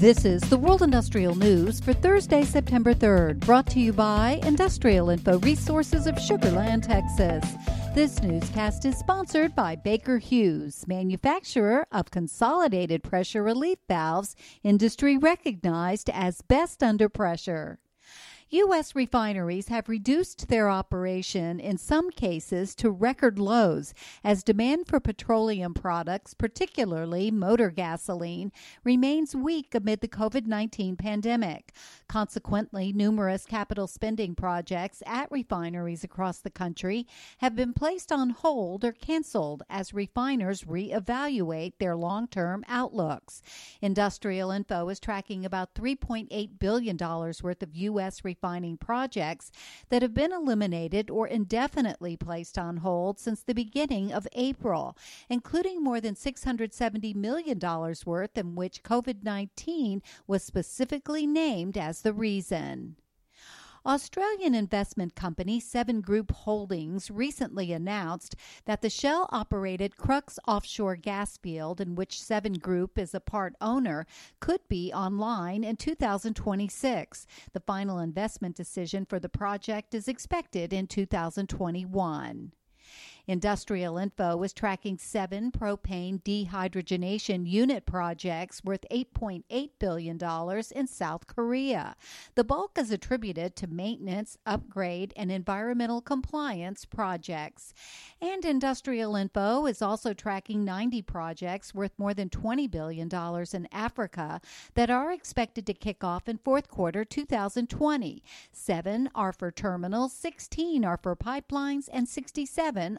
This is the World Industrial News for Thursday, September 3rd, brought to you by Industrial Info Resources of Sugarland, Texas. This newscast is sponsored by Baker Hughes, manufacturer of consolidated pressure relief valves, industry recognized as best under pressure. U.S. refineries have reduced their operation in some cases to record lows as demand for petroleum products, particularly motor gasoline, remains weak amid the COVID 19 pandemic. Consequently, numerous capital spending projects at refineries across the country have been placed on hold or canceled as refiners reevaluate their long term outlooks. Industrial Info is tracking about $3.8 billion worth of U.S. refineries refining projects that have been eliminated or indefinitely placed on hold since the beginning of April, including more than $670 million worth in which COVID 19 was specifically named as the reason. Australian investment company Seven Group Holdings recently announced that the Shell operated Crux offshore gas field, in which Seven Group is a part owner, could be online in 2026. The final investment decision for the project is expected in 2021. Industrial Info is tracking seven propane dehydrogenation unit projects worth $8.8 billion in South Korea. The bulk is attributed to maintenance, upgrade, and environmental compliance projects. And Industrial Info is also tracking 90 projects worth more than $20 billion in Africa that are expected to kick off in fourth quarter 2020. Seven are for terminals, 16 are for pipelines, and 67